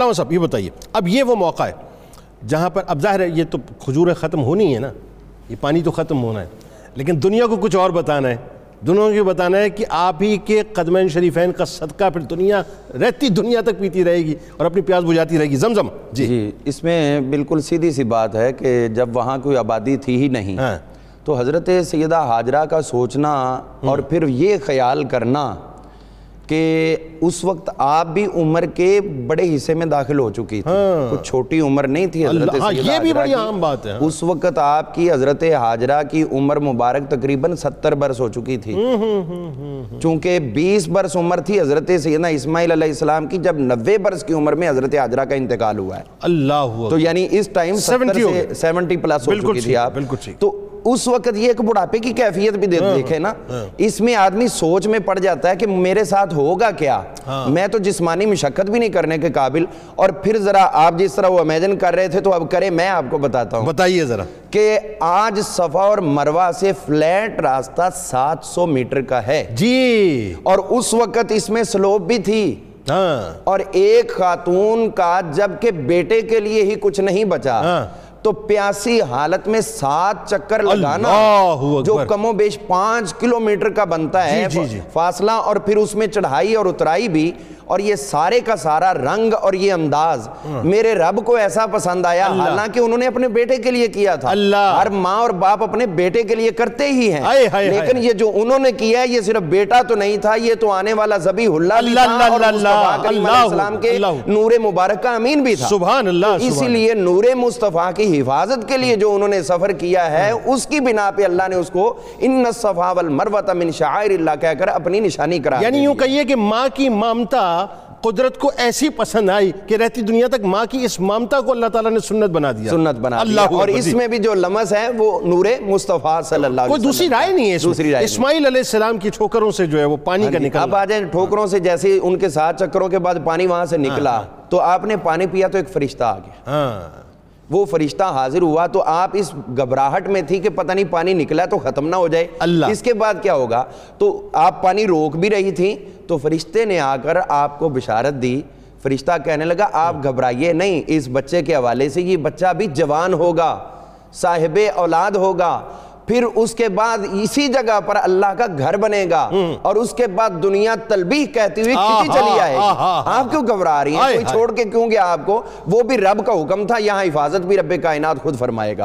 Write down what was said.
علامہ صاحب یہ بتائیے۔ اب یہ وہ موقع ہے جہاں پر اب ظاہر ہے یہ تو کھجوریں ختم ہونی ہے نا۔ یہ پانی تو ختم ہونا ہے۔ لیکن دنیا کو کچھ اور بتانا ہے۔ دنیا کو بتانا ہے کہ آپ ہی کے قدمین شریفین کا صدقہ پھر دنیا رہتی دنیا تک پیتی رہے گی اور اپنی پیاس بجھاتی رہے گی۔ زمزم جی۔ جی اس میں بالکل سیدھی سی بات ہے کہ جب وہاں کوئی آبادی تھی ہی نہیں ہاں۔ تو حضرت سیدہ حاجرہ کا سوچنا اور پھر یہ خیال کرنا کہ اس وقت آپ بھی عمر کے بڑے حصے میں داخل ہو چکی تھی کچھ چھوٹی عمر نہیں تھی حضرت ہاں، یہ بھی بڑی۔ عام بات ہے، ہاں۔ اس وقت آپ کی حضرت حاجرہ کی عمر مبارک تقریباً ستر برس ہو چکی تھی چونکہ بیس برس عمر تھی حضرت سیدنا اسماعیل علیہ السلام کی جب نوے برس کی عمر میں حضرت حاجرہ کا انتقال ہوا ہے اللہ تو یعنی اس ٹائم 70 ہو سے گئے۔ سیونٹی پلس ہو چکی تھی آپ۔ تو اس وقت یہ ایک بڑھاپے کی کیفیت بھی ہاں، دیکھے نا اس میں آدمی سوچ میں پڑ جاتا ہے کہ میرے ساتھ ہوگا کیا؟ ہاں۔ میں تو جسمانی مشقت بھی نہیں کرنے کے قابل۔ اور پھر ذرا آپ جس طرح وہ امیجن کر رہے تھے تو اب کرے میں آپ کو بتاتا ہوں۔ بتائیے ذرا۔ کہ آج صفا اور مروہ سے فلیٹ راستہ سات سو میٹر کا ہے۔ جی۔ اور اس وقت اس میں سلوپ بھی تھی۔ ہاں۔ اور ایک خاتون کا جبکہ بیٹے کے لیے ہی کچھ نہیں بچا۔ ہاں۔ تو پیاسی حالت میں سات چکر لگانا جو۔ کم و بیش پانچ کلومیٹر کا بنتا ہے جی، جی، جی۔ فاصلہ اور پھر اس میں چڑھائی اور اترائی بھی اور یہ سارے کا سارا رنگ اور یہ انداز میرے رب کو ایسا پسند آیا۔ حالانکہ انہوں نے اپنے بیٹے کے لیے کیا تھا۔ ہر ماں اور باپ اپنے بیٹے کے لیے کرتے ہی ہیں۔ لیکن۔ یہ جو انہوں نے کیا ہے یہ صرف بیٹا تو نہیں تھا یہ تو آنے والا ذبیح اللہ بھی تھا اور مصطفیٰ السلام کے۔ نور مبارک کا امین بھی تھا۔ سبحان اللہ اسی لیے نور مصطفیٰ کی حفاظت کے لیے جو انہوں نے سفر کیا ہے اس کی بنا پہ اللہ نے اس کو ان الصفا والمروہ من شعائر اللہ کہہ کر اپنی نشانی کرا یعنی یوں کہیے کہ ماں کی مامتا قدرت کو ایسی پسند آئی کہ رہتی دنیا تک ماں کی اس مامتا کو اللہ تعالیٰ نے سنت بنا دیا۔ سنت بنا دیا۔ اللہ اور اکبر، اس جی۔ میں بھی جو لمس ہے وہ نور مصطفیٰ صلی اللہ علیہ کوئی وسلم۔ دوسری رائے نہیں ہے دوسری رائے۔ اسماعیل علیہ السلام کی ٹھوکروں سے جو ہے وہ پانی کا اب نکلنا۔ آ جائیں ٹھوکروں سے جیسے ان کے ساتھ چکروں کے بعد پانی وہاں سے نکلا تو آپ نے پانی پیا تو ایک فرشتہ آ گیا۔ ہاں۔ وہ فرشتہ حاضر ہوا تو آپ اس گھبراہٹ میں تھی کہ پتہ نہیں پانی نکلا تو ختم نہ ہو جائے۔ اللہ۔ اس کے بعد کیا ہوگا؟ تو آپ پانی روک بھی رہی تھی تو فرشتے نے آ کر آپ کو بشارت دی۔ فرشتہ کہنے لگا آپ گھبرائیے نہیں اس بچے کے حوالے سے یہ بچہ بھی جوان ہوگا صاحب اولاد ہوگا۔ پھر اس کے بعد اسی جگہ پر اللہ کا گھر بنے گا اور اس کے بعد دنیا تلبیح کہتی ہوئی کھچی چلی آئے آپ کیوں گھبرا رہی ہیں؟ کوئی۔ چھوڑ کے کیوں گیا آپ کو؟ وہ بھی رب کا حکم تھا یہاں حفاظت بھی رب کائنات خود فرمائے گا۔